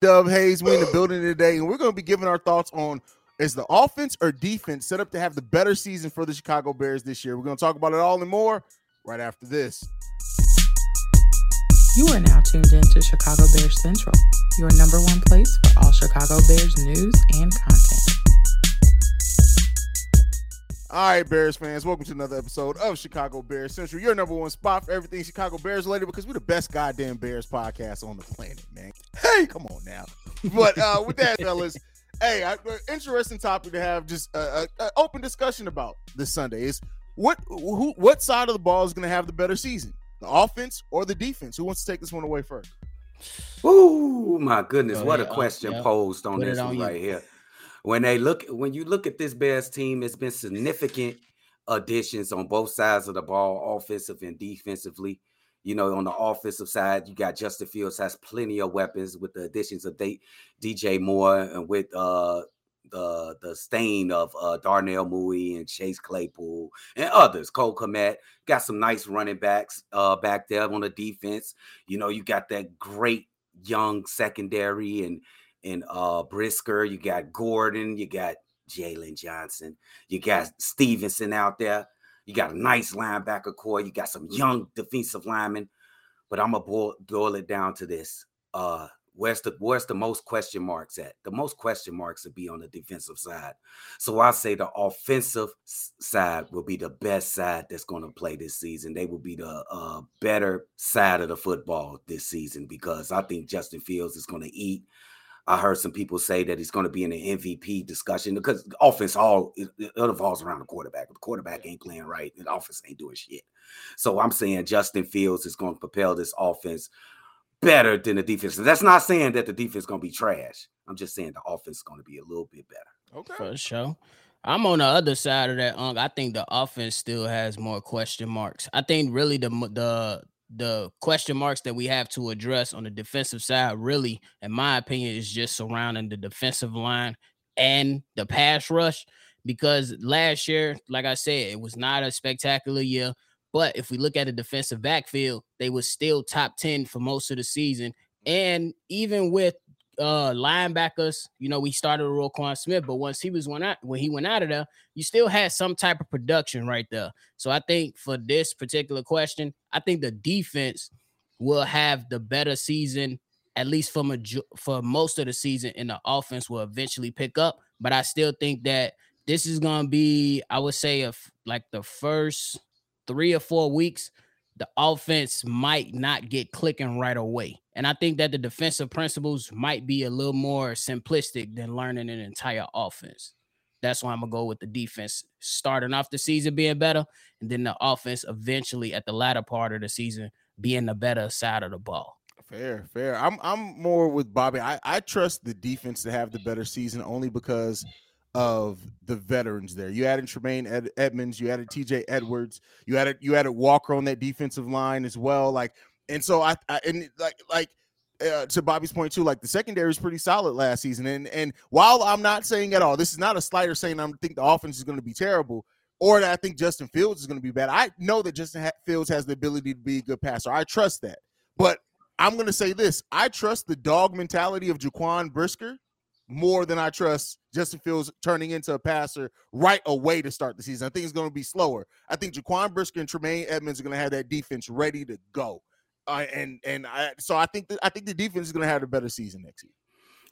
Dub Hayes, we in the building today, and we're going to be giving our thoughts on is the offense or defense set up to have the better season for the Chicago Bears this year. We're going to talk about it all and more right after this. You are now tuned in to Chicago Bears Central, your number one place for all Chicago Bears news and content. All right, Bears fans, welcome to another episode of Chicago Bears Central, your number one spot for everything Chicago Bears related because we're the best goddamn Bears podcast on the planet, man. Hey, come on now. But uh, with that, fellas, hey, I, uh, interesting topic to have just an open discussion about this Sunday is what who what side of the ball is going to have the better season, the offense or the defense? Who wants to take this one away first? Oh my goodness, what a question posed on Put this on one right here. When they look, when you look at this Bears team, it's been significant additions on both sides of the ball, offensive and defensively. You know, on the offensive side, you got Justin Fields has plenty of weapons with the additions of D- DJ Moore and with uh the the stain of uh, Darnell Mooney and Chase Claypool and others. Cole Kmet got some nice running backs uh, back there on the defense. You know, you got that great young secondary and and uh Brisker. You got Gordon. You got Jaylon Johnson. You got Stevenson out there. You got a nice linebacker core. You got some young defensive linemen. But I'm gonna boil, boil it down to this. Uh, where's the where's the most question marks at? The most question marks would be on the defensive side. So I say the offensive side will be the best side that's going to play this season. They will be the uh, better side of the football this season because I think Justin Fields is going to eat. I heard some people say that he's going to be in the MVP discussion because offense all it, it revolves around the quarterback. If the quarterback ain't playing right, the offense ain't doing shit. So I'm saying Justin Fields is going to propel this offense better than the defense. And that's not saying that the defense is going to be trash. I'm just saying the offense is going to be a little bit better. Okay, for sure. I'm on the other side of that. Um, I think the offense still has more question marks. I think really the the the question marks that we have to address on the defensive side, really, in my opinion, is just surrounding the defensive line and the pass rush. Because last year, like I said, it was not a spectacular year. But if we look at the defensive backfield, they were still top 10 for most of the season. And even with uh linebackers. You know, we started with Roquan Smith, but once he was went out when he went out of there, you still had some type of production right there. So I think for this particular question, I think the defense will have the better season, at least for major- for most of the season, and the offense will eventually pick up. But I still think that this is gonna be, I would say, if like the first three or four weeks the offense might not get clicking right away. And I think that the defensive principles might be a little more simplistic than learning an entire offense. That's why I'm gonna go with the defense starting off the season being better, and then the offense eventually at the latter part of the season being the better side of the ball. Fair, fair. I'm I'm more with Bobby. I, I trust the defense to have the better season only because of the veterans there. You added Tremaine Ed- Edmunds, you added TJ Edwards, you added you added Walker on that defensive line as well. Like, and so I, I and like like uh, to Bobby's point too, like the secondary is pretty solid last season. And and while I'm not saying at all, this is not a slider saying I think the offense is going to be terrible or that I think Justin Fields is going to be bad. I know that Justin Fields has the ability to be a good passer. I trust that. But I'm going to say this: I trust the dog mentality of Jaquan Brisker more than I trust Justin Fields turning into a passer right away to start the season. I think it's going to be slower. I think Jaquan Brisker and Tremaine Edmunds are going to have that defense ready to go. Uh, and and I, so I think that I think the defense is going to have a better season next year.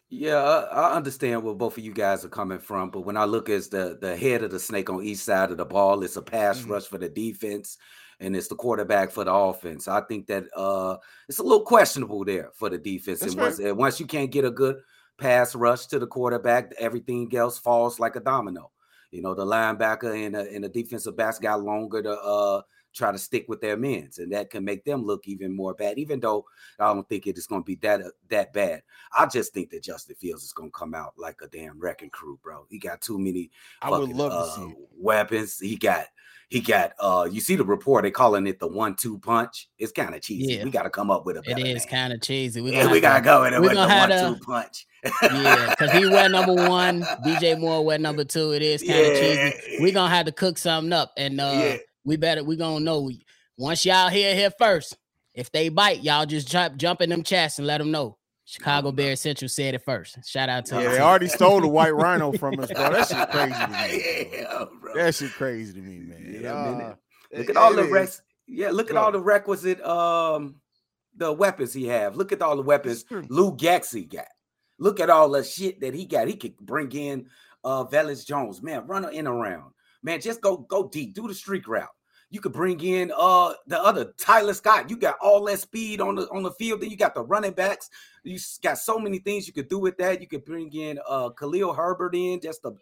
Yeah, I, I, understand where both of you guys are coming from, but when I look as the the head of the snake on each side of the ball, it's a pass mm-hmm. rush for the defense, and it's the quarterback for the offense. I think that uh, it's a little questionable there for the defense, That's and once, and once you can't get a good pass rush to the quarterback, everything else falls like a domino. You know, the linebacker and the, and the defensive backs got longer to uh, try to stick with their men, and that can make them look even more bad. Even though I don't think it is going to be that uh, that bad, I just think that Justin Fields is going to come out like a damn wrecking crew, bro. He got too many. I would love uh, to see weapons. He got he got uh you see the report they calling it the one-two punch. It's kind of cheesy. Yeah. We got to come up with a It is kind of cheesy. We yeah, we gotta go with it with the one-two punch. yeah, because he went number one, DJ Moore went number two. It is kind of yeah. cheesy. We're gonna have to cook something up, and uh yeah. we better we gonna know once y'all hear here first. If they bite, y'all just jump jump in them chats and let them know. Chicago Bears Central said it first. Shout out to yeah, they already stole the white rhino from us, bro. That shit crazy to me. yeah, bro. That shit crazy to me, man. Yeah, uh, man. Look at all the rest. Yeah, look at all the requisite um the weapons he have. Look at all the weapons Luke Getsy got. Look at all the shit that he got. He could bring in uh Velus Jones. Man, run in around. Man, just go go deep. Do the streak route. You could bring in uh the other Tyler Scott. You got all that speed on the on the field. Then you got the running backs. You got so many things you could do with that. You could bring in uh Khalil Herbert in just to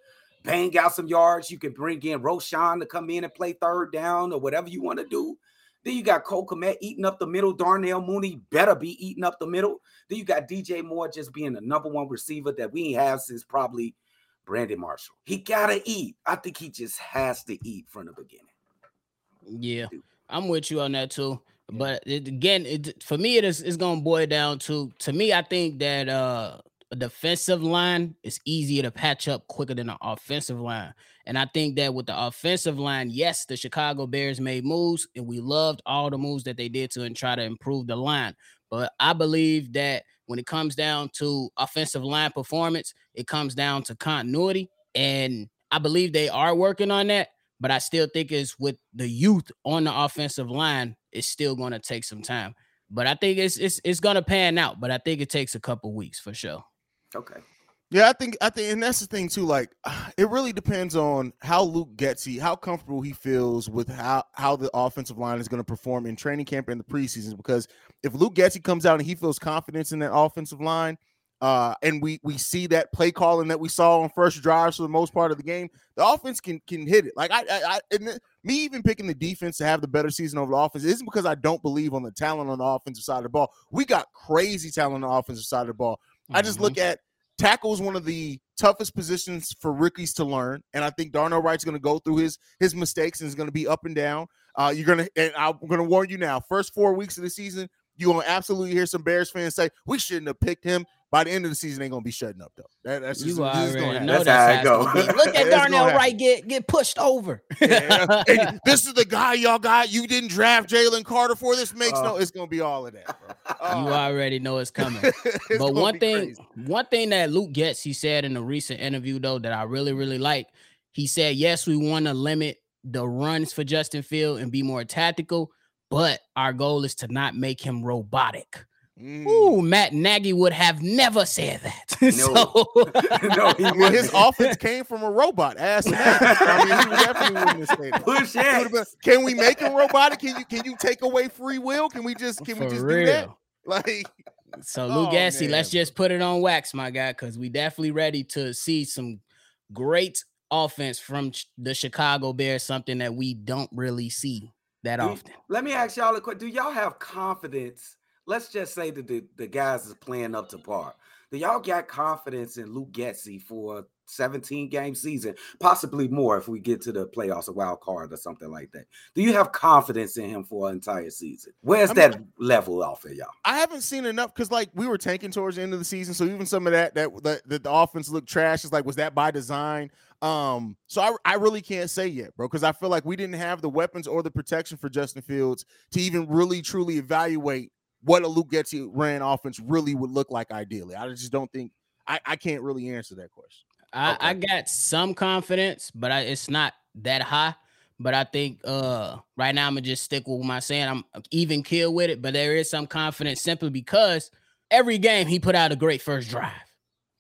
bang out some yards. You could bring in Roschon to come in and play third down or whatever you want to do. Then you got Cole Kmet eating up the middle. Darnell Mooney better be eating up the middle. Then you got DJ Moore just being the number one receiver that we ain't have since probably Brandon Marshall. He gotta eat. I think he just has to eat from the beginning. Yeah, I'm with you on that too. But it, again, it, for me, it is it's gonna boil down to to me. I think that uh a defensive line is easier to patch up quicker than an offensive line. And I think that with the offensive line, yes, the Chicago Bears made moves, and we loved all the moves that they did to and try to improve the line. But I believe that when it comes down to offensive line performance, it comes down to continuity. And I believe they are working on that but I still think it's with the youth on the offensive line, it's still going to take some time. But I think it's it's it's going to pan out. But I think it takes a couple weeks for sure. Okay. Yeah, I think I think, and that's the thing too. Like, it really depends on how Luke Getsy, how comfortable he feels with how how the offensive line is going to perform in training camp and the preseason. Because if Luke Getsy comes out and he feels confidence in that offensive line, uh, and we we see that play calling that we saw on first drives for the most part of the game. The offense can can hit it. Like I, I, I and me even picking the defense to have the better season over the offense isn't because I don't believe on the talent on the offensive side of the ball. We got crazy talent on the offensive side of the ball. Mm-hmm. I just look mm-hmm. at tackle is one of the toughest positions for rookies to learn, and I think Darnell Wright's going to go through his his mistakes and is going to be up and down. Uh, you're gonna, and I'm going to warn you now. First four weeks of the season, you're gonna absolutely hear some Bears fans say we shouldn't have picked him by the end of the season, they're gonna be shutting up though. That, that's just, you already know that's, that's how it goes. Look at Darnell Wright get get pushed over. yeah. this is the guy y'all got. You didn't draft Jalen Carter for. This makes uh, no. It's gonna be all of that. Uh, you already know it's coming. it's but one thing, crazy. one thing that Luke gets, he said in a recent interview though that I really really like. He said, "Yes, we want to limit the runs for Justin Field and be more tactical." But our goal is to not make him robotic. Mm. Ooh, Matt Nagy would have never said that. No, so, no, he well, his offense came from a robot. Ask Matt. I mean, he definitely wouldn't have said that. Push been, Can we make him robotic? Can you can you take away free will? Can we just can For we just real. do that? Like so, Lou oh, Gassi, let's just put it on wax, my guy, because we definitely ready to see some great offense from the Chicago Bears. Something that we don't really see that do, often. Let me ask y'all a question: Do y'all have confidence? Let's just say that the, the guys is playing up to par. Do y'all got confidence in Luke Getsy for a 17 game season, possibly more if we get to the playoffs, a wild card or something like that? Do you have confidence in him for an entire season? Where's I mean, that level off of y'all? I haven't seen enough because like we were tanking towards the end of the season, so even some of that that that, that the offense looked trash is like was that by design? Um, so I, I really can't say yet, bro, because I feel like we didn't have the weapons or the protection for Justin Fields to even really truly evaluate what a Luke Getsy ran offense really would look like ideally. I just don't think I, I can't really answer that question. I, okay. I got some confidence, but I, it's not that high. But I think uh right now I'm gonna just stick with my saying. I'm even kill with it, but there is some confidence simply because every game he put out a great first drive.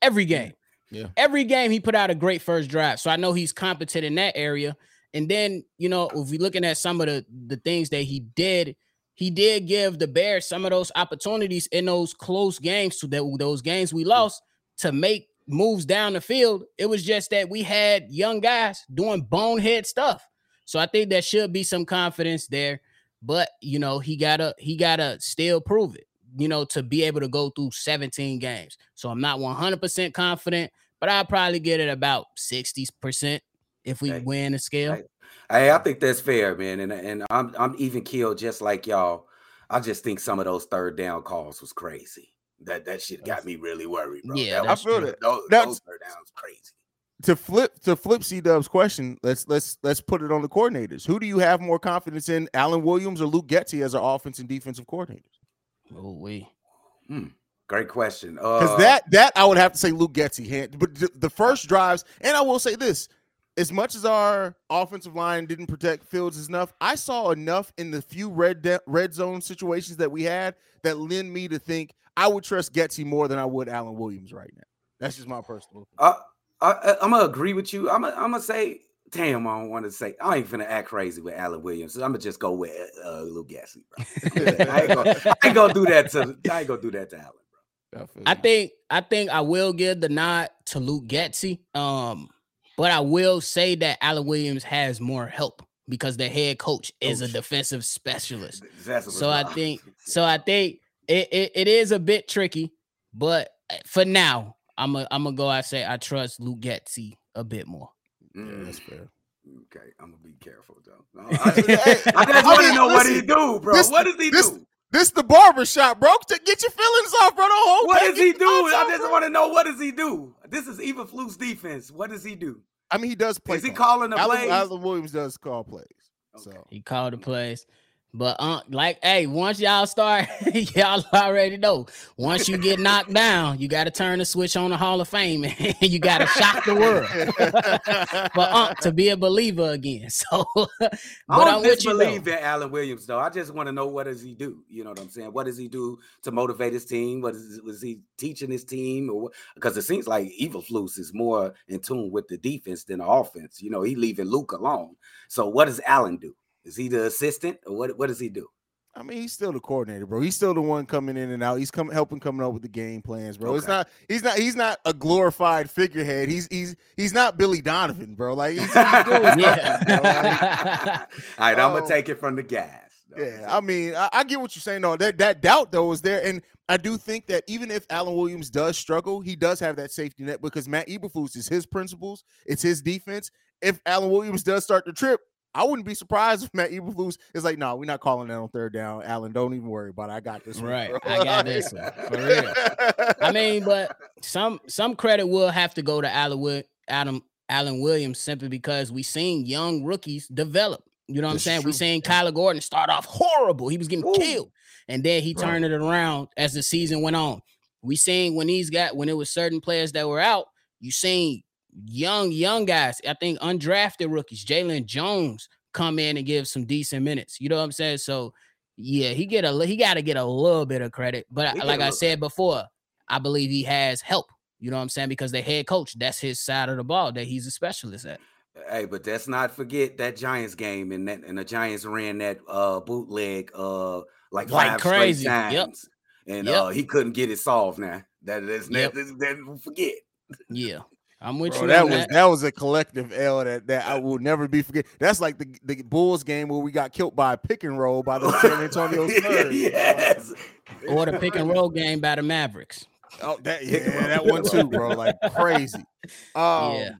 Every game. Yeah. Every game he put out a great first drive. So I know he's competent in that area. And then, you know, if we're looking at some of the the things that he did he did give the Bears some of those opportunities in those close games to that those games we mm. lost to make moves down the field. It was just that we had young guys doing bonehead stuff. So I think there should be some confidence there. But you know, he gotta he gotta still prove it, you know, to be able to go through 17 games. So I'm not 100% confident, but I'll probably get it about 60% if we win the scale. Hey, I think that's fair, man. And and I'm I'm even killed just like y'all. I just think some of those third down calls was crazy. That that shit got me really worried, bro. Yeah, I feel it. Those, those third downs crazy. To flip to flip C Dub's question, let's let's let's put it on the coordinators. Who do you have more confidence in, Alan Williams or Luke Getsy as our offense and defensive coordinators? Oh we. Hmm. Great question. Because uh, that that I would have to say Luke Getsy hand, but the first drives, and I will say this: as much as our offensive line didn't protect Fields enough, I saw enough in the few red de- red zone situations that we had that lend me to think I would trust Getsy more than I would Alan Williams right now. That's just my personal. Uh, I, am gonna agree with you. I'm gonna, I'm gonna say, damn, I don't want to say. I ain't gonna act crazy with Alan Williams. I'm gonna just go with uh, Luke Getsy. I, ain't gonna, I ain't gonna do that to. I ain't gonna do that to Alan. I think I think I will give the nod to Luke Getsy. Um, but I will say that Alan Williams has more help because the head coach is a defensive specialist. So I think so I think it, it, it is a bit tricky, but eh, for now, I'm a I'm gonna go. I say I trust Luke Getsy a bit more. Mm. Yeah, that's fair. Okay, I'm gonna be careful though. No, I just, I just want to know what he do, bro. This, what does he this, do? This the barbershop, bro. To get your feelings off, bro. Don't hold what does he do? I just want to know what does he do. This is Eberflus defense. What does he do? I mean, he does play. Is he calling the Alan, plays? Alan Williams does call plays. Okay. So he called the plays. But uh, like, hey, once y'all start, y'all already know. Once you get knocked down, you got to turn the switch on the Hall of Fame, and you got to shock the world. but uh, to be a believer again. So, but I don't disbelieve in Alan Williams, though. I just want to know what does he do. You know what I'm saying? What does he do to motivate his team? What is was he teaching his team? Or because it seems like Eberflus is more in tune with the defense than the offense. You know, he leaving Luke alone. So, what does Alan do? Is he the assistant or what? What does he do? I mean, he's still the coordinator, bro. He's still the one coming in and out. He's coming helping coming up with the game plans, bro. Okay. It's not he's not he's not a glorified figurehead. He's he's he's not Billy Donovan, bro. Like he's, he's doing yeah. All right, um, I'm gonna take it from the gas. Yeah, I mean, I, I, get what you're saying. though. that that doubt though is there, and I do think that even if Alan Williams does struggle, he does have that safety net because Matt Eberflus is his principles, it's his defense. If Alan Williams does start to trip, I wouldn't be surprised if Matt Eberflus is like, no, we're not calling that on third down. Allen, don't even worry about it. I got this. Right, I got this one for real. I mean, but some some credit will have to go to Allen, Adam Allen Williams simply because we seen young rookies develop. You know what That's I'm saying? True. We seen Kyler Gordon start off horrible. He was getting Ooh. killed, and then he turned right. it around as the season went on. We seen when he's got when it was certain players that were out. You seen young, young guys. I think undrafted rookies, Jaylon Jones, come in and give some decent minutes. You know what I'm saying? So yeah, he get a he got to get a little bit of credit. But like I said before, I believe he has help. You know what I'm saying? Because the head coach, that's his side of the ball that he's a specialist at. Hey, but let's not forget that Giants game and that and the Giants ran that uh bootleg uh like, like five crazy. times. Yep. And yep. uh he couldn't get it solved now. That is yep. that, that, that forget. Yeah. I'm with Bro, you. That was that. that. was a collective L that, that I will never be forget. That's like the, the Bulls game where we got killed by a pick and roll by the San Antonio Spurs. yes. Or the pick and roll game by the Mavericks. Oh, that yeah, that one too, bro. Like crazy. Um, yeah.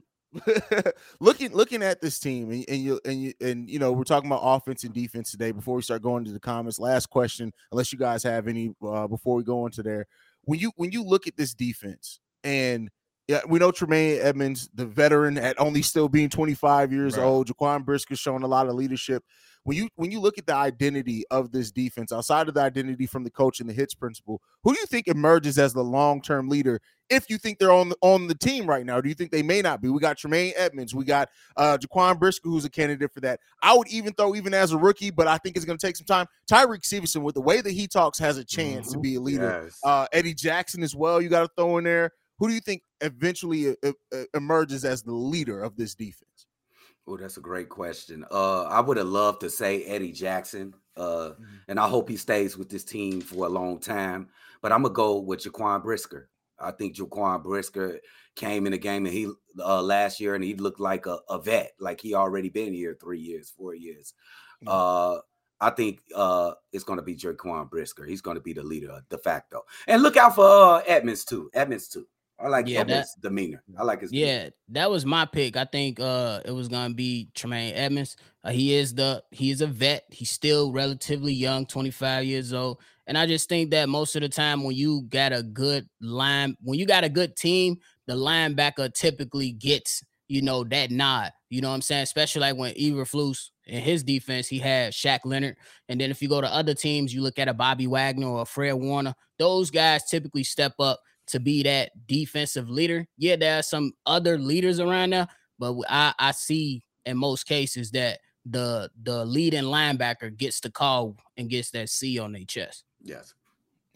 looking looking at this team and, and, you and you and you know we're talking about offense and defense today before we start going to the comments last question unless you guys have any uh, before we go into there when you when you look at this defense and yeah, we know Tremaine Edmunds, the veteran, at only still being 25 years right. old. Jaquan Brisker showing a lot of leadership. When you when you look at the identity of this defense, outside of the identity from the coach and the hits principle, who do you think emerges as the long term leader? If you think they're on the, on the team right now, do you think they may not be? We got Tremaine Edmunds, we got uh, Jaquan Brisker, who's a candidate for that. I would even throw even as a rookie, but I think it's going to take some time. Tyrique Stevenson, with the way that he talks, has a chance mm-hmm. to be a leader. Yes. Uh, Eddie Jackson as well. You got to throw in there. Who do you think eventually uh, uh, emerges as the leader of this defense? Oh, that's a great question. Uh, I would have loved to say Eddie Jackson, uh, mm-hmm. and I hope he stays with this team for a long time. But I'm gonna go with Jaquan Brisker. I think Jaquan Brisker came in the game and he uh, last year and he looked like a, a, vet, like he already been here three years, four years. Mm-hmm. Uh, I think uh, it's going to be Jaquan Brisker. He's going to be the leader de facto. And look out for uh, Edmunds too. Edmunds too. I like yeah, that, demeanor. I like his. Yeah, demeanor. that was my pick. I think uh it was gonna be Tremaine Edmunds. Uh, he is the he is a vet. He's still relatively young, 25 years old. And I just think that most of the time when you got a good line, when you got a good team, the linebacker typically gets, you know, that nod. You know what I'm saying? Especially like when Eberflus in his defense, he had Shaq Leonard. And then if you go to other teams, you look at a Bobby Wagner or a Fred Warner, those guys typically step up to be that defensive leader. Yeah, there are some other leaders around there, but I, I see in most cases that the the leading linebacker gets the call and gets that C on their chest. Yes.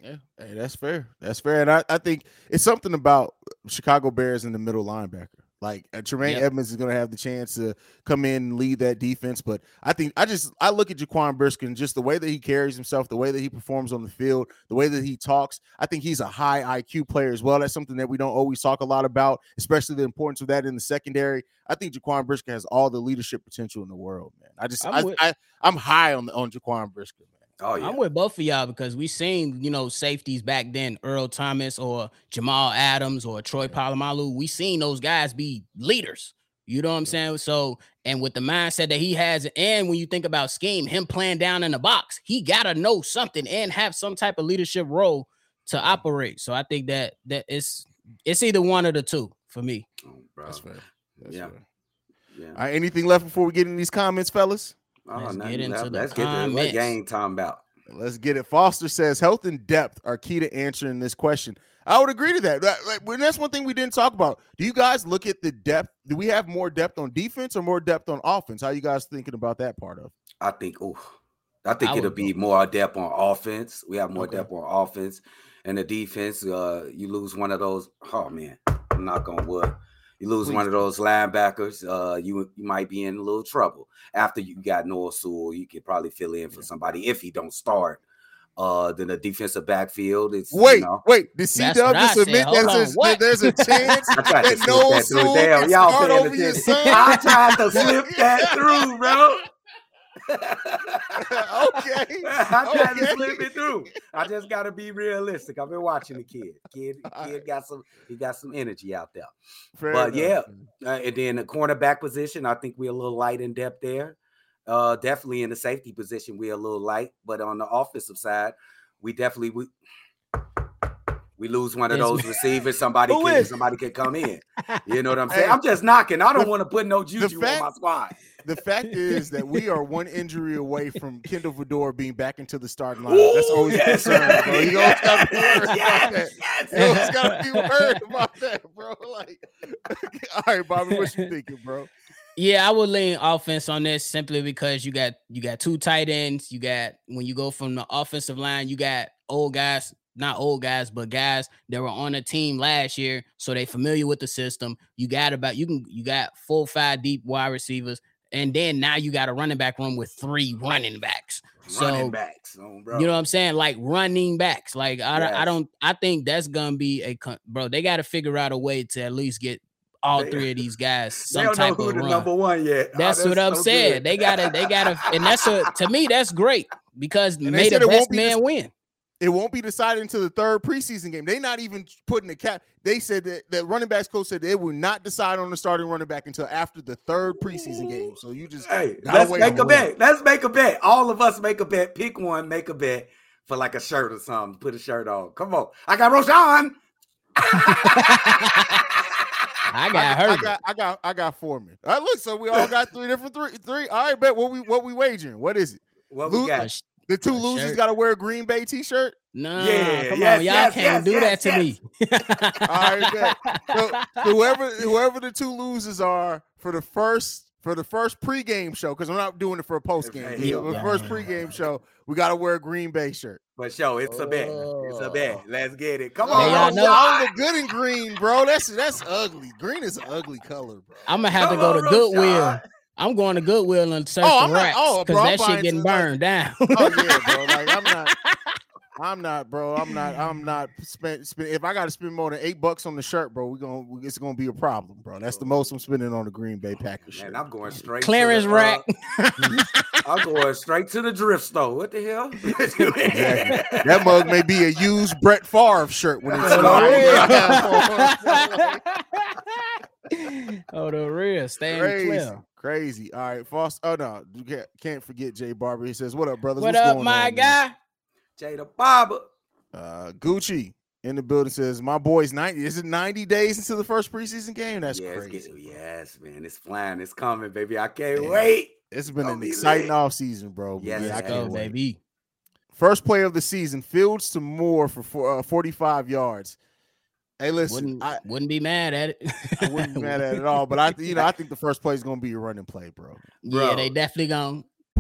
Yeah, hey, that's fair. That's fair. And I, I think it's something about Chicago Bears in the middle linebacker. Like uh, Tremaine yep. Edmunds is going to have the chance to come in and lead that defense, but I think I just I look at Jaquan Brisker and just the way that he carries himself, the way that he performs on the field, the way that he talks. I think he's a high IQ player as well. That's something that we don't always talk a lot about, especially the importance of that in the secondary. I think Jaquan Brisker has all the leadership potential in the world, man. I just I'm I, I, am high on the on Jaquan Brisker. Man. Oh, yeah. I'm with both of y'all because we seen, you know, safeties back then, Earl Thomas or Jamal Adams or Troy Polamalu. We seen those guys be leaders. You know what I'm saying? So, and with the mindset that he has, and when you think about scheme, him playing down in the box, he gotta know something and have some type of leadership role to operate. So I think that that it's it's either one or the two for me. Oh, That's fair. That's yeah. Fair. Yeah. All right. Anything left before we get in these comments, fellas? Oh, let's get into the let's get to what game talking about. Let's get it. Foster says health and depth are key to answering this question. I would agree to that. Like, that's one thing we didn't talk about. Do you guys look at the depth? Do we have more depth on defense or more depth on offense? How you guys thinking about that part of? I think. Oh, I think I it'll be go. more depth on offense. We have more okay. depth on offense, and the defense. Uh, you lose one of those. Oh man, I'm not gonna wood. You lose Please. one of those linebackers, uh, you you might be in a little trouble. After you got Noah Sewell, you could probably fill in for somebody if he don't start. Uh, then the defensive backfield is wait, you know, wait. Did C Dub just admit there's a, there's a chance that Noah Sewell can start over your son? I tried to slip that through, bro. okay. I'm trying okay. to slip it through. I just got to be realistic. I've been watching the kid. Kid, kid got some. He got some energy out there. Fair but enough. yeah, uh, and then the cornerback position, I think we're a little light in depth there. Uh, definitely in the safety position, we're a little light. But on the offensive side, we definitely we we lose one of those receivers, somebody can somebody can come in. You know what I'm saying? Hey, I'm just knocking. I don't want to put no juju fact, on my squad. The fact is that we are one injury away from Kindle Fedora being back into the starting line. That's always yes. a concern, bro. You always gotta be worried about that. Yes. You always gotta be worried about that, bro. Like, all right, Bobby, what you thinking, bro? Yeah, I would lean offense on this simply because you got you got two tight ends. You got when you go from the offensive line, you got old guys not old guys, but guys that were on a team last year, so they familiar with the system. You got about you can you got full five deep wide receivers, and then now you got a running back room with three running backs. Running so, backs, oh, you know what I'm saying? Like running backs. Like I, yes. I don't. I think that's gonna be a bro. They got to figure out a way to at least get all three of these guys some they don't type know who of the run. number one yet. That's, oh, that's what I'm so saying. Good. They gotta, they gotta, and that's a to me that's great because and may the best man win. It won't be decided until the third preseason game. They're not even putting the cap. They said that the running backs coach said they will not decide on the starting running back until after the third preseason game. So you just hey, let's make a bet. Let's make a bet. All of us make a bet. Pick one, make a bet for like a shirt or something. Put a shirt on. Come on. I got Roschon. I got her. I got I got I got Foreman. All right, look, so we all got three different three three. All right, bet what we what we wagering. What is it? What we got? The two losers got to wear a Green Bay T-shirt. No, yeah, come yes, on, y'all yes, can't yes, do that to me. All right, so, whoever whoever the two losers are for the first for the first pregame show, because I'm not doing it for a postgame. Okay, for the first pregame show, we got to wear a Green Bay shirt. But show, it's a bet. It's a oh. bet. Oh. Let's get it. Come on, y'all, know. y'all look good in green, bro. That's that's ugly. Green is an ugly color, bro. I'm gonna have Come to go to Goodwill. I'm going to Goodwill and search oh, the racks because oh, that shit getting burned down. oh yeah, bro. Like I'm not. I'm not, bro. I'm not. I'm not spend. spend if I got to spend more than eight bucks on the shirt, bro, we gonna. It's gonna be a problem, bro. That's the most I'm spending on the Green Bay Packers shirt. Man, I'm going straight clearance the, rack. Uh, I'm going straight to the drift store. What the hell? exactly. That mug may be a used Brett Favre shirt when it's. oh, the real staying crazy, clear. Crazy. All right, Foster. Oh no, you can't, can't forget Jay Barber. He says, "What up, brothers? What What's up, my on, guy?" Man? Jay the Barber. Uh, Gucci in the building says, "My boy's ninety. Is it ninety days into the first preseason game? That's yes, crazy. Yes, man, it's flying. It's coming, baby. I can't Damn. wait. It's been an exciting off season, bro. Yes, yeah, I go, baby. First play of the season, Fields to Moore for four, uh, 45 yards. Hey, listen, wouldn't, I wouldn't be mad at it. I wouldn't be mad at it at all. But I, you know, I think the first play is going to be a running play, bro. Yeah, they definitely going.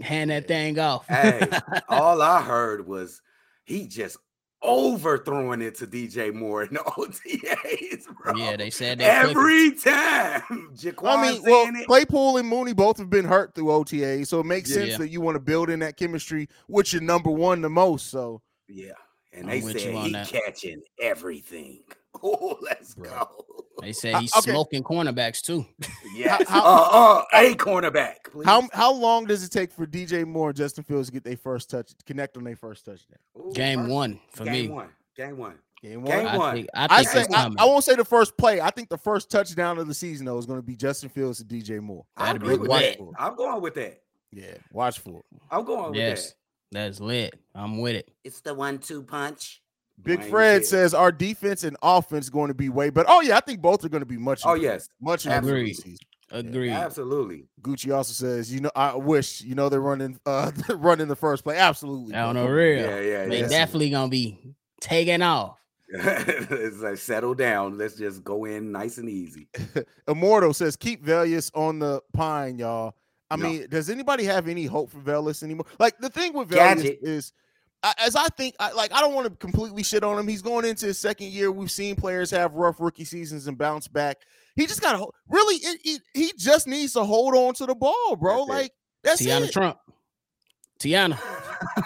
hand that thing off. hey, all I heard was he just overthrowing it to DJ Moore in the OTAs, bro. Yeah, they said that every time. Jaquan I mean, well, it. Claypool and Mooney both have been hurt through OTA, so it makes yeah, sense that you want to build in that chemistry, which your number one the most. So yeah, and they said he that. catching everything. Oh, let's Bro. go. They say he's okay. smoking cornerbacks too. Yeah, uh, uh, a cornerback. Please. How how long does it take for DJ Moore and Justin Fields to get their first touch, connect on their first touchdown? Ooh, Game first, one for game me. One. Game one. Game one. Game I one. Think, I, think I, say, I, I, won't say the first play. I think the first touchdown of the season though is going to be Justin Fields and DJ Moore. I agree with that. I'm going with that. Yeah, watch for it. I'm going yes, with that. That's lit. I'm with it. It's the one-two punch. Big Fred says our defense and offense going to be way, but oh yeah, I think both are going to be much. Oh yes, much agree. Agree. Yeah, absolutely. Gucci also says, you know, I wish you know they're running, uh, running the first play. Absolutely. On the real, yeah, yeah, yeah. they yes. definitely gonna be taking off. it's like settle down. Let's just go in nice and easy. Immortal says, keep Velus on the pine, y'all. I no. mean, does anybody have any hope for Velus anymore? Like the thing with Velus is as I think, I, like I don't want to completely shit on him. He's going into his second year. We've seen players have rough rookie seasons and bounce back. He just got to really. It, it, he just needs to hold on to the ball, bro. That's like that's Tiana it. Trump. Tiana.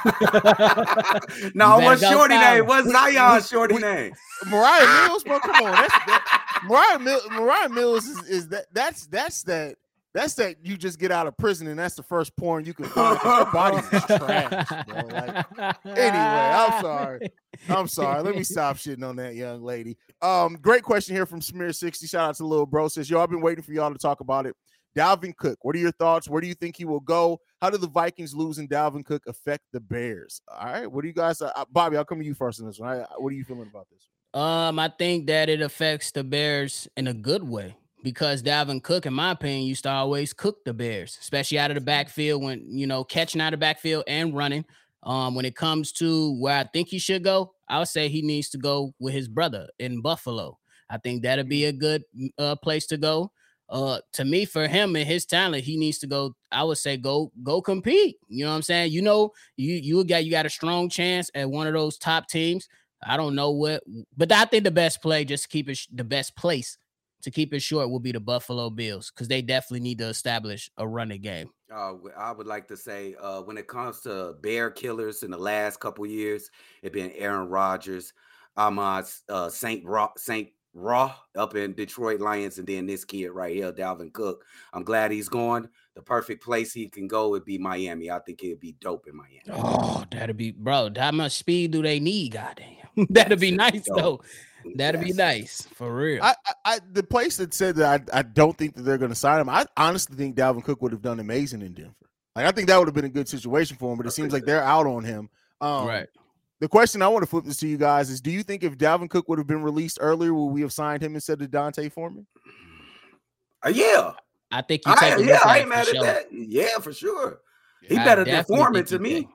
no, what's Shorty name? What's Zion Shorty we, name? Mariah Mills, bro. Come on, that's that, Mariah, Mil- Mariah Mills is, is that that's that's that that's that you just get out of prison and that's the first porn you can find. Your body is trash, bro. Like, anyway, I'm sorry. I'm sorry. Let me stop shitting on that young lady. Um, great question here from Smear60. Shout out to little bro. Says, Yo, I've been waiting for y'all to talk about it. Dalvin Cook, what are your thoughts? Where do you think he will go? How do the Vikings losing Dalvin Cook affect the Bears? All right. What do you guys, uh, uh Bobby? I'll come to you first on this one. What are you feeling about this? Um, I think that it affects the Bears in a good way because Dalvin Cook, in my opinion, used to always cook the Bears, especially out of the backfield when you know catching out of the backfield and running. Um, when it comes to where I think he should go, I would say he needs to go with his brother in Buffalo. I think that'd be a good uh, place to go. Uh, to me, for him and his talent, he needs to go. I would say go go compete. You know what I'm saying? You know, you you got you got a strong chance at one of those top teams. I don't know what, but I think the best play just keep it the best place to keep it short will be the Buffalo Bills because they definitely need to establish a running game. Uh, I would like to say uh, when it comes to bear killers in the last couple years, it been Aaron Rodgers, I'm uh, Saint Raw Saint Raw up in Detroit Lions, and then this kid right here, Dalvin Cook. I'm glad he's gone. The perfect place he can go would be Miami. I think it'd be dope in Miami. Oh, that'd be bro. How much speed do they need? Goddamn, that'd be nice though. That'd yes. be nice for real. I, I, the place that said that I, I don't think that they're going to sign him. I honestly think Dalvin Cook would have done amazing in Denver. Like I think that would have been a good situation for him, but it seems like they're out on him. Um, right. The question I want to flip this to you guys is: Do you think if Dalvin Cook would have been released earlier, would we have signed him instead of D'Onta Foreman? Uh, yeah, I think you take. I, yeah, I ain't mad at sure. that. Yeah, for sure. He I better than Foreman to me.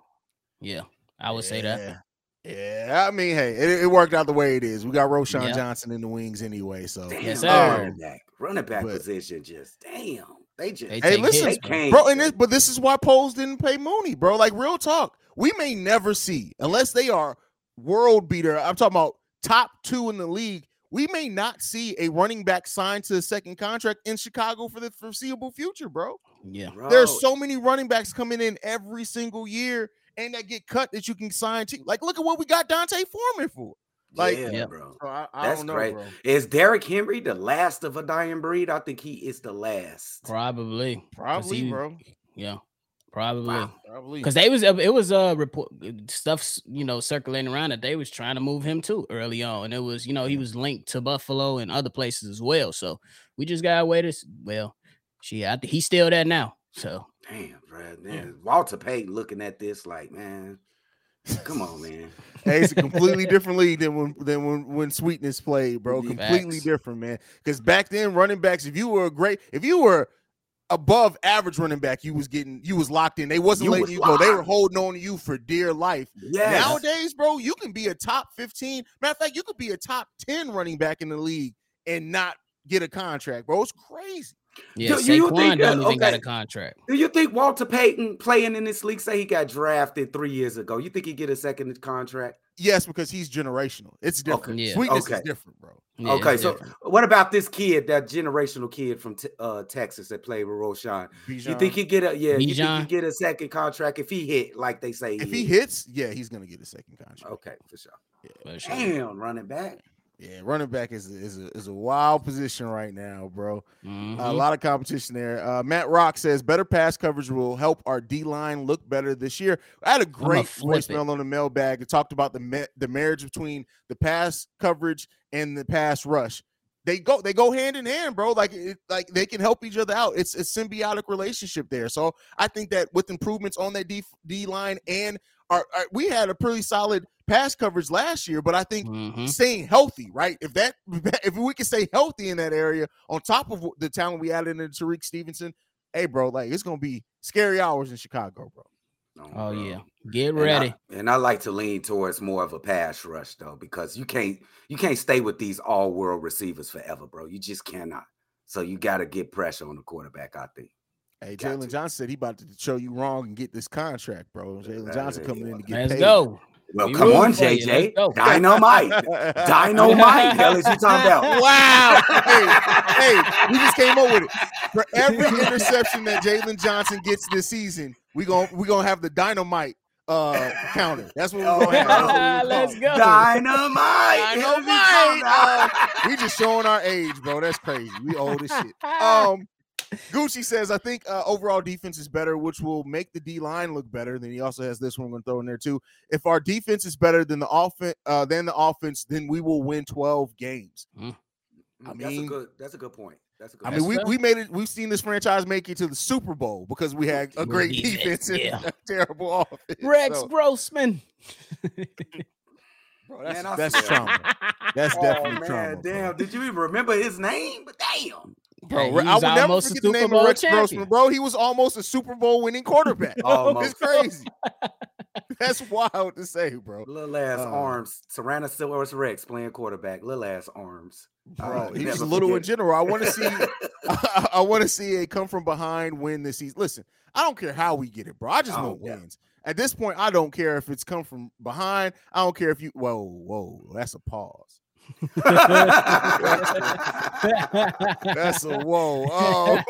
Yeah, I would yeah. say that. Yeah, I mean, hey, it, it, worked out the way it is. We got Roschon yep. Johnson in the wings anyway, so damn, yes, running back, running back but, position, just damn. They just they hey, listen, hits, bro. And this, but this is why Poles didn't pay Mooney, bro. Like real talk, we may never see unless they are world beater. I'm talking about top two in the league. We may not see a running back signed to a second contract in Chicago for the foreseeable future, bro. Yeah, bro. there's so many running backs coming in every single year and that get cut that you can sign to. Like, look at what we got D'Onta Foreman for. Like, yeah, bro. I, I That's know, great. Is Derrick Henry the last of a dying breed? I think he is the last. Probably. Probably, he, bro. Yeah. Probably, wow, probably because they was it was a uh, report stuff you know circulating around that they was trying to move him too early on, and it was you know he was linked to Buffalo and other places as well. So we just gotta wait. This well, she I he's still there now. So damn, Brad, man, yeah. Walter Payton looking at this like man, come on, man. hey, it's a completely different league than when than when when Sweetness played, bro. Completely different, man. Because back then, running backs, if you were a great, if you were above average running back, you was getting you was locked in. They wasn't you letting was you locked. go. They were holding on to you for dear life. Yes. Nowadays, bro, you can be a top 15. Matter of fact, you could be a top 10 running back in the league and not get a contract, bro. It's crazy. Yeah, do, Saquon you think, don't even okay. got a contract. Do you think Walter Payton playing in this league, say he got drafted three years ago, you think he get a second contract? Yes, because he's generational. It's different. Okay. Yeah. Sweetness okay. is different, bro. Yeah, okay, so different. what about this kid, that generational kid from t- uh, Texas that played with Roschon? Bijan. You think he get a yeah? Bijan. You think he get a second contract if he hit like they say? If he, he hits, yeah, he's gonna get a second contract. Okay, for sure. Yeah. For sure. Damn, running back. Yeah, running back is is a, is a wild position right now, bro. Mm-hmm. Uh, a lot of competition there. Uh, Matt Rock says better pass coverage will help our D line look better this year. I had a great voicemail on the mailbag that talked about the ma- the marriage between the pass coverage and the pass rush. They go they go hand in hand, bro. Like it, like they can help each other out. It's a symbiotic relationship there. So I think that with improvements on that D D line and our, our we had a pretty solid pass coverage last year, but I think mm-hmm. staying healthy, right? If that if we can stay healthy in that area, on top of the talent we added in Tyrique Stevenson, hey, bro, like it's gonna be scary hours in Chicago, bro. Oh, oh yeah, get ready. And I, and I, like to lean towards more of a pass rush though, because you can't you can't stay with these all world receivers forever, bro. You just cannot. So you got to get pressure on the quarterback. I think. Hey, Jaylon Johnson said he about to show you wrong and get this contract, bro. Jaylon Johnson coming in to get Let's paid. go. Well, we come on, JJ. Dynamite. Dynamite. Hell is you talking about? Wow. hey, hey, we just came up with it. For every interception that Jaylon Johnson gets this season, we gonna we gonna have the dynamite uh counter. That's what we're gonna have. Let's go. Dynamite. Dynamite. Uh, we just showing our age, bro. That's crazy. We old as shit. Um Gucci says, I think uh, overall defense is better, which will make the D line look better. Then he also has this one I'm going to throw in there too. If our defense is better than the offense, uh, than the offense, then we will win 12 games. Mm. I mean, that's a good. That's a good point. That's a good. I mean, we, we made it. We've seen this franchise make it to the Super Bowl because we had a great defense, defense yeah. and a terrible offense. Rex so. Grossman. Bro, that's, man, that's trauma. That's oh, definitely man, trauma. Damn, bro. did you even remember his name? But damn. Bro, I would never forget the name of Rex champion. Grossman, bro. He was almost a Super Bowl winning quarterback. Oh, it's crazy. That's wild to say, bro. Little ass um, arms. Tyrannosaurus Rex playing quarterback. Little ass arms. Bro, he's just little in general. I want to see. I, I want to see a come from behind win this season. Listen, I don't care how we get it, bro. I just oh, want yeah. wins. At this point, I don't care if it's come from behind. I don't care if you. Whoa, whoa, that's a pause. That's a whoa. Oh,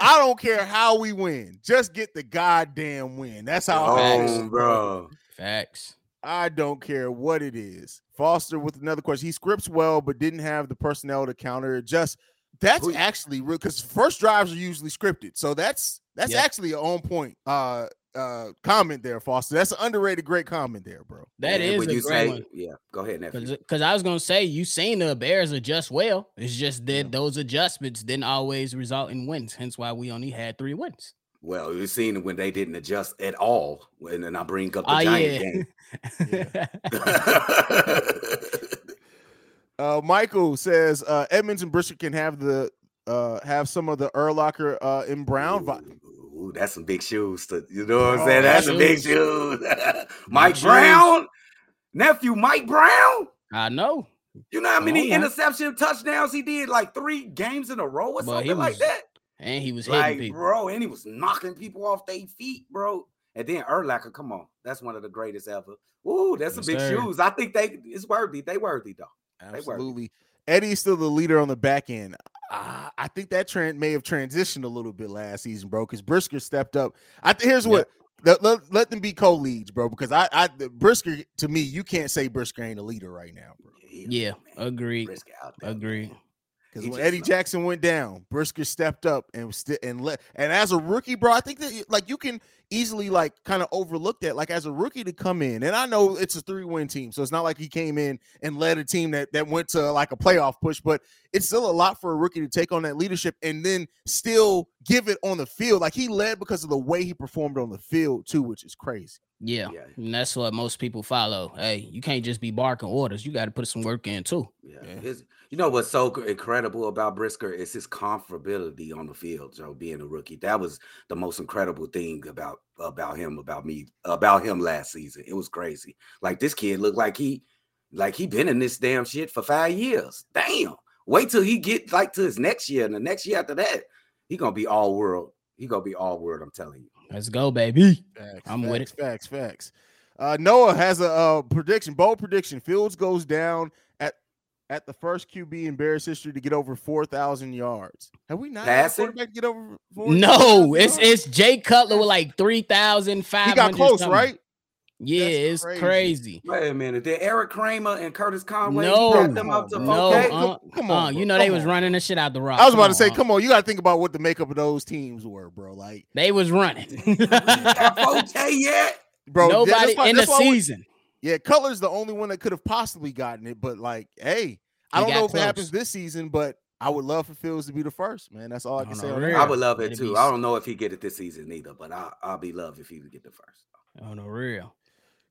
I don't care how we win. Just get the goddamn win. That's how oh, bro. Facts. I don't care what it is. Foster with another question. He scripts well, but didn't have the personnel to counter it. Just that's actually real because first drives are usually scripted. So that's that's yep. actually an on point uh uh comment there, Foster. That's an underrated great comment there, bro. That yeah, is a great say, one. Yeah, go ahead, nephew. Because I was gonna say you seen the Bears adjust well. It's just that yeah. those adjustments didn't always result in wins. Hence why we only had three wins. Well, you've seen when they didn't adjust at all. And then I bring up the uh, Giant yeah. game. uh, Michael says uh, Edmunds and Brisker can have the uh, have some of the Urlacher uh, in Brown. Ooh. Ooh, that's some big shoes. To, you know what I'm oh, saying? That's some big shoes. Mike big Brown, shoes. nephew Mike Brown. I know. You know how many interception touchdowns he did? Like three games in a row or something was, like that. And he was like, people. bro, and he was knocking people off their feet, bro. And then Urlacher, come on, that's one of the greatest ever. Ooh, that's yes, some big sir. shoes. I think they it's worthy. They worthy though. Absolutely. Eddie's still the leader on the back end. Uh, I think that trend may have transitioned a little bit last season, bro. Because Brisker stepped up. I th- here's what let, let, let, them be co-leads, bro. Because I, I Brisker to me, you can't say Brisker ain't a leader right now, bro. Yeah, agree. Agree. Because when Eddie Jackson went down, Brisker stepped up and st- and let and as a rookie, bro, I think that like you can easily like kind of overlook that. Like as a rookie to come in, and I know it's a three win team, so it's not like he came in and led a team that that went to like a playoff push, but it's still a lot for a rookie to take on that leadership and then still give it on the field. Like he led because of the way he performed on the field too, which is crazy. Yeah. yeah. And that's what most people follow. Hey, you can't just be barking orders. You got to put some work in too. Yeah. yeah. His, you know what's so incredible about Brisker is his comfortability on the field, Joe, being a rookie. That was the most incredible thing about about him, about me, about him last season. It was crazy. Like this kid looked like he like he been in this damn shit for five years. Damn. Wait till he get like to his next year, and the next year after that, he gonna be all world. He gonna be all world. I'm telling you. Let's go, baby. Facts, I'm facts, with it. Facts, facts. Uh, Noah has a, a prediction, bold prediction. Fields goes down at at the first QB in Bears history to get over four thousand yards. Have we not Passing? quarterback to get over? no, it's it's Jay Cutler with like three thousand five. He got close, something. right? Yeah, That's it's crazy. crazy. Wait a minute. Did Erik Kramer and Curtis Conway no, them up to no, okay? uh, come on, uh, you know they was running the shit out the rock. I was about come to say, on, come on, you got to think about what the makeup of those teams were, bro. Like they was running. okay, yet, bro. Nobody why, in the season. We, yeah, Cutler's the only one that could have possibly gotten it, but like, hey, I don't know if close. it happens this season, but I would love for Fields to be the first, man. That's all I, I can say. I would love it too. I don't know if he get it this season either, but I, I'll be love if he would get the first. On the real.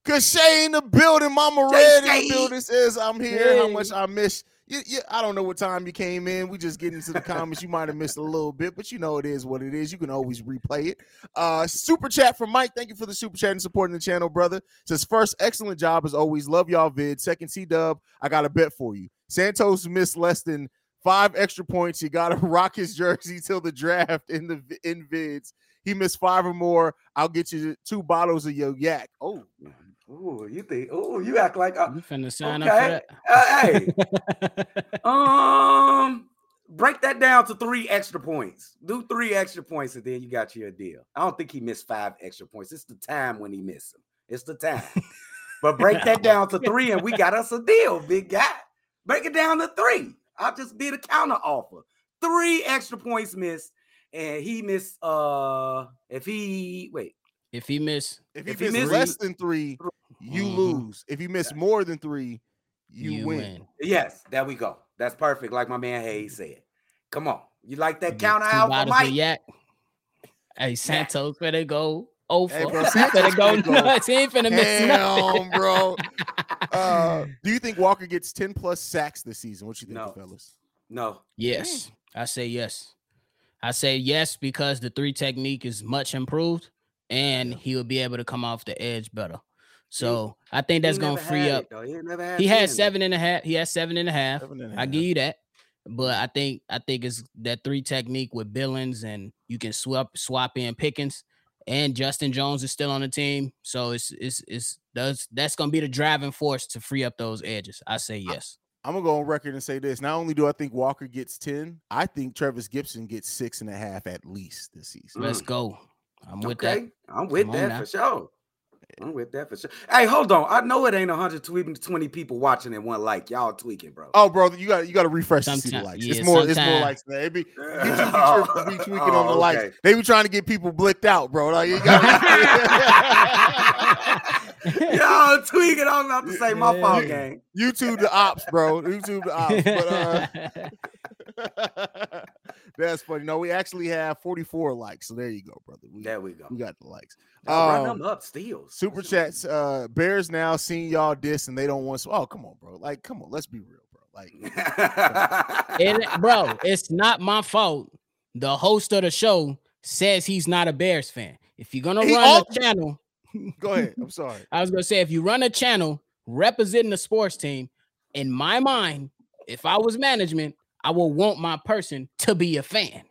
Cause Shay in the building, Mama Red in the building says I'm here. Hey. How much I miss you, I don't know what time you came in. We just get into the comments. You might have missed a little bit, but you know it is what it is. You can always replay it. Uh, super chat from Mike. Thank you for the super chat and supporting the channel, brother. Says first, excellent job as always. Love y'all vid. Second, C Dub. I got a bet for you. Santos missed less than five extra points. You gotta rock his jersey till the draft in the in vids. He missed five or more. I'll get you two bottles of your yak. Oh, Ooh, you think? Oh, you act like uh, you finna sign okay. up for that. Uh, hey, um, break that down to three extra points. Do three extra points, and then you got your deal. I don't think he missed five extra points. It's the time when he missed them. It's the time. but break that down to three, and we got us a deal, big guy. Break it down to three. I'll just be the counter offer. Three extra points missed, and he missed. Uh, if he wait, if he miss, if he, if he miss less than three, you mm-hmm. lose. If you miss more than three, you, you win. win. Yes, there we go. That's perfect, like my man Haize said. Come on, you like that counter out for Mike? Yak. Hey, Santos, where they go? Oh, hey, bro, Santos go nuts. He ain't finna miss nothing, bro. Uh, do you think Walker gets ten plus sacks this season? What you think, no. fellas? No. Yes, Dang. I say yes. I say yes because the three technique is much improved, and yeah. he will be able to come off the edge better. So he, I think that's gonna free up. It, he, he had seven and a half. He has seven and a half. And a half. I give you that. But I think I think it's that three technique with Billings and you can swap swap in Pickens and Justin Jones is still on the team. So it's it's it's does that's gonna be the driving force to free up those edges. I say yes. I'm gonna go on record and say this. Not only do I think Walker gets 10, I think Trevis Gibson gets six and a half at least this season. Let's go. I'm with okay. that. I'm with Come that for sure. I'm with that for sure. Hey, hold on. I know it ain't 120 people watching and one like. Y'all tweaking, bro. Oh, bro, you got you got to refresh to see the likes. Yeah, it's more sometime. it's more likes. They be, be tweaking oh, on the okay. likes. They be trying to get people blicked out, bro. Like you got. Y'all tweaking. I'm about to say my fault game. YouTube the ops, bro. YouTube the ops. But, uh, that's funny. No, we actually have 44 likes. So there you go, brother. We, there we go. We got the likes. Um, run them up, steals. Super chats. Uh, Bears now seeing y'all diss and they don't want. So, oh, come on, bro. Like, come on. Let's be real, bro. Like, and, bro, it's not my fault. The host of the show says he's not a Bears fan. If you're gonna he run all- a channel, go ahead. I'm sorry. I was gonna say if you run a channel representing the sports team, in my mind, if I was management, I will want my person to be a fan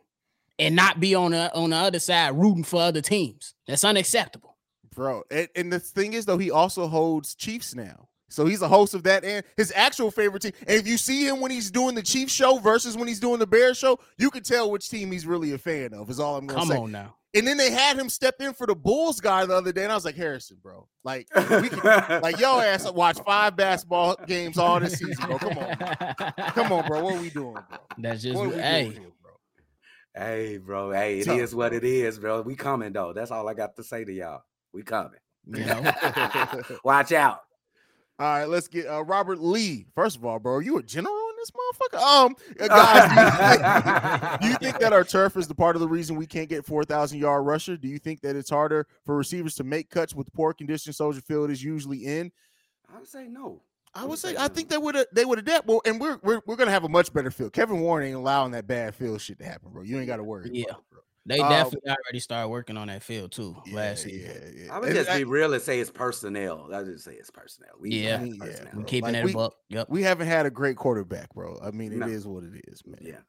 and not be on the on the other side rooting for other teams. That's unacceptable. Bro, and, and the thing is though, he also holds Chiefs now. So he's a host of that and his actual favorite team. And if you see him when he's doing the Chiefs show versus when he's doing the Bears show, you can tell which team he's really a fan of. Is all I'm gonna Come say. Come on now. And then they had him step in for the Bulls guy the other day, and I was like, Harrison, bro, like, we can, like yo ass watch five basketball games all this season, bro. Come on, come on, bro. What are we doing, bro? That's just What are we hey. doing here, bro? Hey, bro. Hey, it is Tough, what it is, bro. We coming though. That's all I got to say to y'all. We coming. You know, Watch out. All right, let's get uh, Robert Lee. First of all, bro, are you a general in this motherfucker? Um, uh, guys, do you, think, do you think that our turf is the part of the reason we can't get four thousand yard rusher? Do you think that it's harder for receivers to make cuts with poor conditions Soldier Field is usually in? I would say no. I would would say say I think they would they would adapt. Well, and we're, we're we're gonna have a much better field. Kevin Warren ain't allowing that bad field shit to happen, bro. You ain't got to worry. Yeah. bro. They Um, definitely already started working on that field too last yeah, season. yeah, yeah. I would And just I- be real and say it's personnel. I just say it's personnel. We Yeah. know Yeah, it's personnel. Keeping Like, it we- a. Yep. we haven't had a great quarterback, bro. I mean, it is No. what it is, man. Yeah.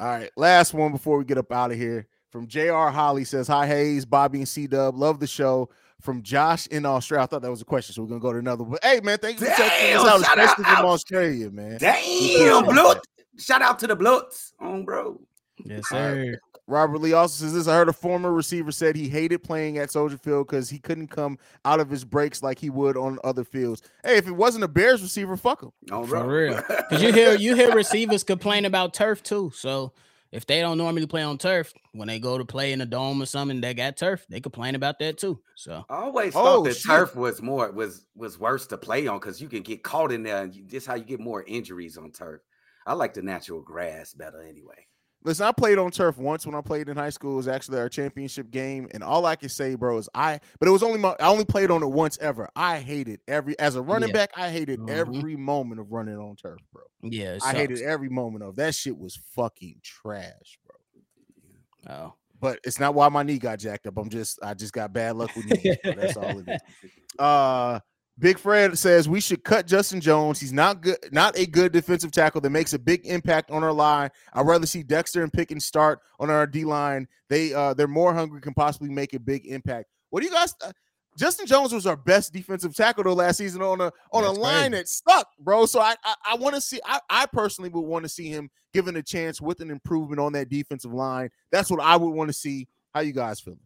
All right, last one before we get up out of here. From J.R. Holly says, Hi Haize, Bobby and C Dub. Love the show. From Josh in Australia. I thought that was a question, so we're gonna go to another. But hey, man, thank you for checking us out, shout especially out. from Australia, man. Damn, blood. Shout out to the Bloods on bro. Yes, All right. sir. Robert Lee also says this. I heard a former receiver said he hated playing at Soldier Field because he couldn't come out of his breaks like he would on other fields. Hey, if it wasn't a Bears receiver, fuck him. On For real. Because you hear you hear receivers complain about turf too. So if they don't normally play on turf, when they go to play in a dome or something, they got turf. They complain about that too. So I always Oh, thought that shit. turf was more was was worse to play on because you can get caught in there. And you, this how you get more injuries on turf. I like the natural grass better anyway. Listen, I played on turf once when I played in high school. It was actually our championship game, and all I can say, bro, is I. But it was only my. I only played on it once ever. I hated every as a running Yeah. back. I hated Mhm. every moment of running on turf, bro. yeah, I hated every moment of that. Shit was fucking trash, bro. Oh, But it's not why my knee got jacked up. I'm just I just got bad luck with knees. That's all it is. Uh Big Fred says we should cut Justin Jones. He's not good, not a good defensive tackle that makes a big impact on our line. I'd rather see Dexter and Pickens start on our D line. They uh they're more hungry, can possibly make a big impact. What do you guys? Uh, Justin Jones was our best defensive tackle though last season on a on That's a line crazy. that stuck, bro. So I I, I want to see. I, I personally would want to see him given a chance with an improvement on that defensive line. That's what I would want to see. How you guys feeling?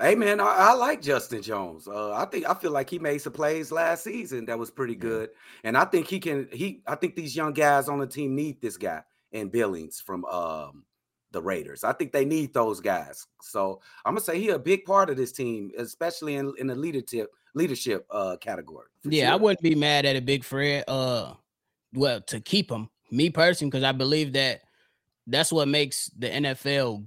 Hey man, I, I like Justin Jones. Uh, I think I feel like he made some plays last season that was pretty good, and I think he can. He I think these young guys on the team need this guy in Billings from um, the Raiders. I think they need those guys. So I'm gonna say he a big part of this team, especially in in the leadership leadership uh, category. yeah, I wouldn't be mad at a big Fred. Uh, well, to keep him, me personally, because I believe that that's what makes the NFL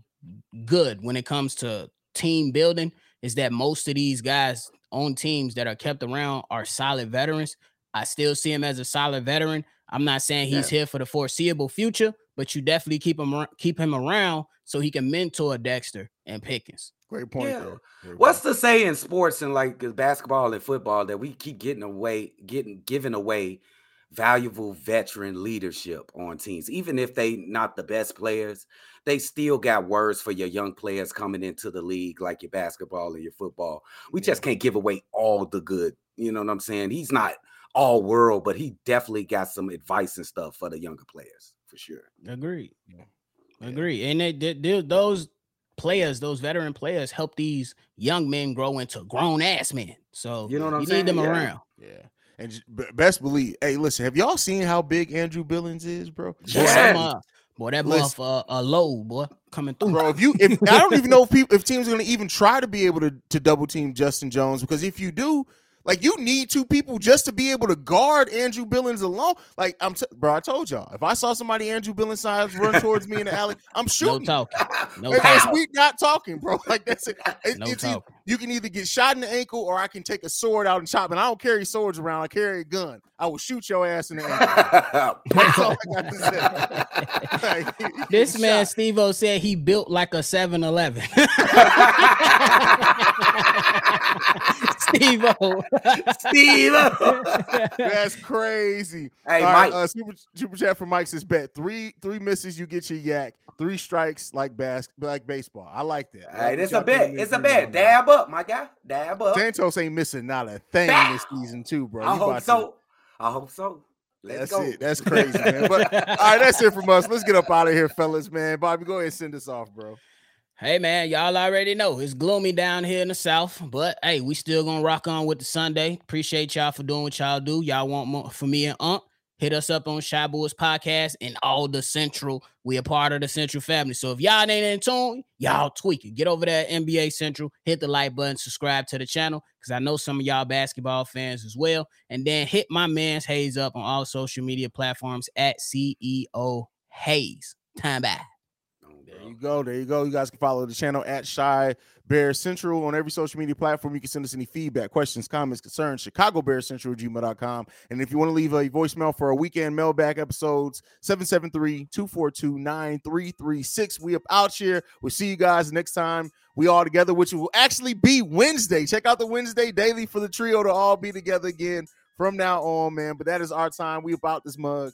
good when it comes to team building. Is that most of these guys on teams that are kept around are solid veterans. I still see him as a solid veteran. I'm not saying he's here for the foreseeable future, but you definitely keep him keep him around so he can mentor Dexter and Pickens. Great point. Yeah. there. Great What's point. to say in sports and like basketball and football that we keep getting away, getting giving away valuable veteran leadership on teams, even if they not the best players, they still got words for your young players coming into the league, like your basketball and your football. We just can't give away all the good. You know what I'm saying? He's not all world, but he definitely got some advice and stuff for the younger players for sure. Agreed. Yeah. Agree. And they, they, they- those players, those veteran players, help these young men grow into grown ass men. So You know what I'm you saying? need them Yeah. around. Yeah. And best believe, hey, listen, have y'all seen how big Andrew Billings is, bro? Boy, Yeah. some, uh, boy that Listen. buff uh, a low boy coming through. Bro, if you if I don't even know if people if teams are gonna even try to be able to to double team Justin Jones because if you do, like you need two people just to be able to guard Andrew Billings alone. Like I'm, t- bro, I told y'all if I saw somebody Andrew Billings size run towards me in the alley, I'm no shooting. No Hey, that's- talking. Cuz we not talking, bro. Like that's it. It- No it's talking. you can either get shot in the ankle or I can take a sword out and chop. And I don't carry swords around. I carry a gun. I will shoot your ass in the ankle. That's all I got to say. Like, This man shot. Steve O said he built like a 7-Eleven. Steve Steve That's crazy. Hey, All Mike. Right, uh, super, super chat for Mike says bet three three misses you get your yak. Three strikes like bas- like baseball. I like that. Hey, it's a bet. It's a bet. Dab up, my guy. Dab up. Santos ain't missing not a thing Bow. this season, too, bro. I You hope so. to- I hope so. Let's That's go. it. That's crazy, man. But all right, that's it from us. Let's get up out of here, fellas, man. Bobby, go ahead and send us off, bro. Hey man, y'all already know it's gloomy down here in the south, but hey, we still gonna rock on with the Sunday. Appreciate y'all for doing what y'all do. Y'all want more for me and Unc? Hit us up on Shy Boys Podcast and all the Central. We a part of the Central family. So if y'all ain't in tune, y'all tweak it. Get over there at NBA Central, hit the like button, subscribe to the channel because I know some of y'all basketball fans as well. And then hit my man's Haize up on all social media platforms at CEO Haize. Time back. There you go. There you go. You guys can follow the channel at Chi Bear Central on every social media platform. You can send us any feedback, questions, comments, concerns, Chicago Bear Central gmail.com. And if you want to leave a voicemail for our weekend mailbag episodes, 773-242-9336. We up out here. We'll see you guys next time. We all together, which will actually be Wednesday. Check out the Wednesday daily for the trio to all be together again from now on, man. But that is our time. We about this mug.